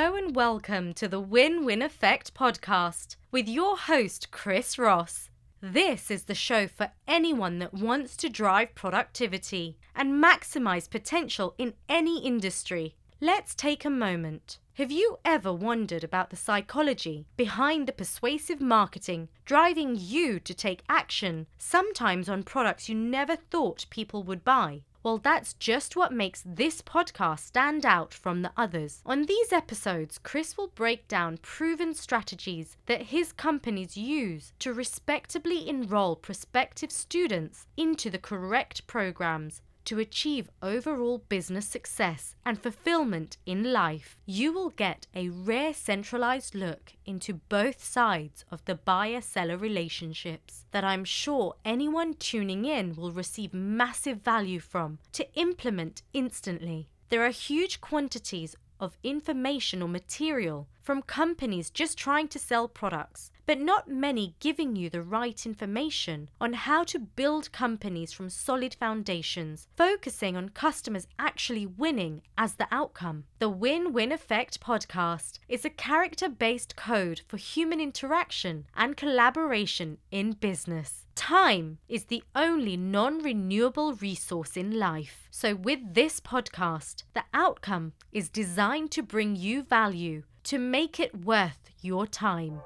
Hello and welcome to the Win Win Effect podcast with your host, Chris Ross. This is the show for anyone that wants to drive productivity and maximize potential in any industry. Let's take a moment. Have you ever wondered about the psychology behind the persuasive marketing driving you to take action, sometimes on products you never thought people would buy? Well, that's just what makes this podcast stand out from the others. On these episodes, Chris will break down proven strategies that his companies use to respectably enroll prospective students into the correct programs to achieve overall business success and fulfillment in life, you will get a rare centralized look into both sides of the buyer seller relationships that I'm sure anyone tuning in will receive massive value from to implement instantly. There are huge quantities of information or material from companies just trying to sell products but not many giving you the right information on how to build companies from solid foundations, focusing on customers actually winning as the outcome. The Win Win Effect podcast is a character based code for human interaction and collaboration in business. Time is the only non renewable resource in life. So, with this podcast, the outcome is designed to bring you value to make it worth your time.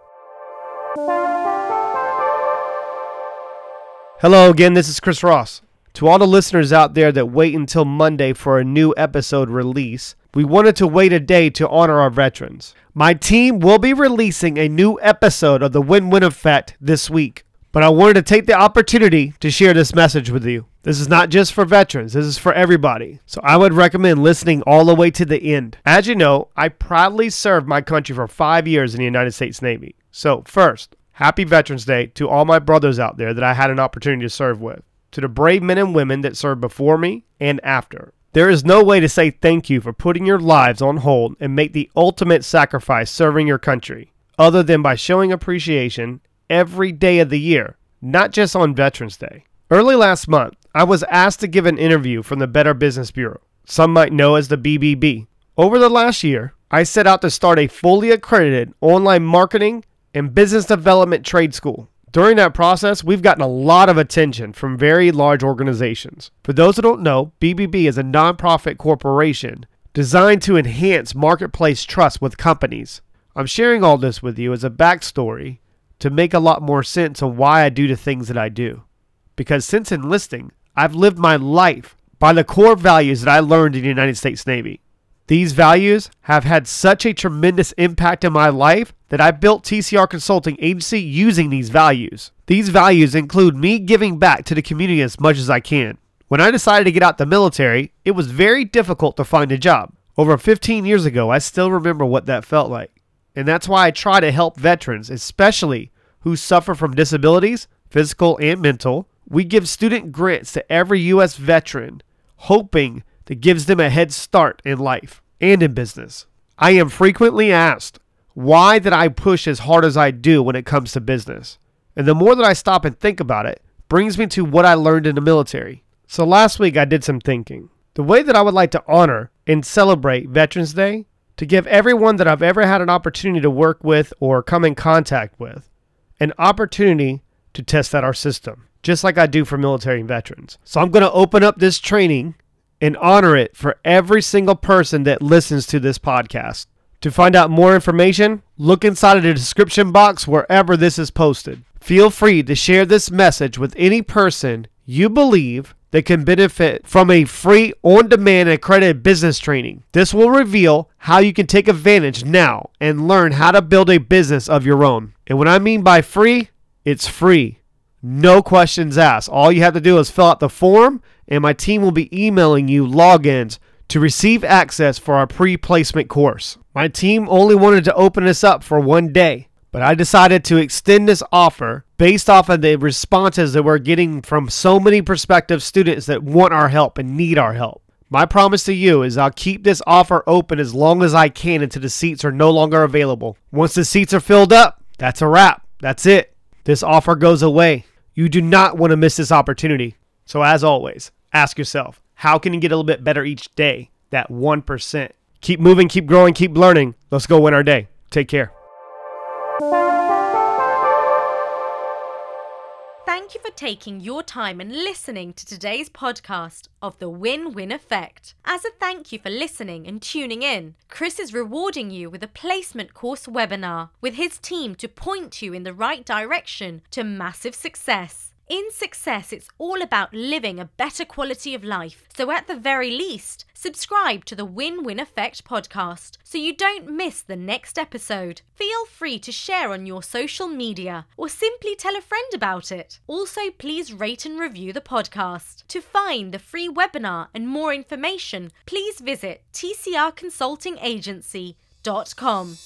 Hello again, this is Chris Ross. To all the listeners out there that wait until Monday for a new episode release, we wanted to wait a day to honor our veterans. My team will be releasing a new episode of the Win Win Effect this week, but I wanted to take the opportunity to share this message with you. This is not just for veterans, this is for everybody. So I would recommend listening all the way to the end. As you know, I proudly served my country for five years in the United States Navy. So, first, happy Veterans Day to all my brothers out there that I had an opportunity to serve with, to the brave men and women that served before me and after. There is no way to say thank you for putting your lives on hold and make the ultimate sacrifice serving your country, other than by showing appreciation every day of the year, not just on Veterans Day. Early last month, I was asked to give an interview from the Better Business Bureau, some might know as the BBB. Over the last year, I set out to start a fully accredited online marketing and business development trade school. During that process, we've gotten a lot of attention from very large organizations. For those who don't know, BBB is a nonprofit corporation designed to enhance marketplace trust with companies. I'm sharing all this with you as a backstory to make a lot more sense on why I do the things that I do. Because since enlisting, I've lived my life by the core values that I learned in the United States Navy. These values have had such a tremendous impact in my life that I built TCR Consulting Agency using these values. These values include me giving back to the community as much as I can. When I decided to get out the military, it was very difficult to find a job. Over 15 years ago, I still remember what that felt like. And that's why I try to help veterans, especially who suffer from disabilities, physical and mental. We give student grants to every U.S. veteran, hoping that gives them a head start in life and in business. I am frequently asked why that I push as hard as I do when it comes to business. And the more that I stop and think about it, brings me to what I learned in the military. So last week I did some thinking. The way that I would like to honor and celebrate Veterans Day to give everyone that I've ever had an opportunity to work with or come in contact with an opportunity to test out our system, just like I do for military veterans. So I'm going to open up this training and honor it for every single person that listens to this podcast. To find out more information, look inside of the description box wherever this is posted. Feel free to share this message with any person you believe that can benefit from a free on demand accredited business training. This will reveal how you can take advantage now and learn how to build a business of your own. And what I mean by free, it's free. No questions asked. All you have to do is fill out the form and my team will be emailing you logins to receive access for our pre placement course. My team only wanted to open this up for one day, but I decided to extend this offer based off of the responses that we're getting from so many prospective students that want our help and need our help. My promise to you is I'll keep this offer open as long as I can until the seats are no longer available. Once the seats are filled up, that's a wrap. That's it. This offer goes away. You do not want to miss this opportunity. So, as always, ask yourself how can you get a little bit better each day? That 1%. Keep moving, keep growing, keep learning. Let's go win our day. Take care. Thank you for taking your time and listening to today's podcast of the Win Win Effect. As a thank you for listening and tuning in, Chris is rewarding you with a placement course webinar with his team to point you in the right direction to massive success. In success, it's all about living a better quality of life. So, at the very least, subscribe to the Win Win Effect podcast so you don't miss the next episode. Feel free to share on your social media or simply tell a friend about it. Also, please rate and review the podcast. To find the free webinar and more information, please visit tcrconsultingagency.com.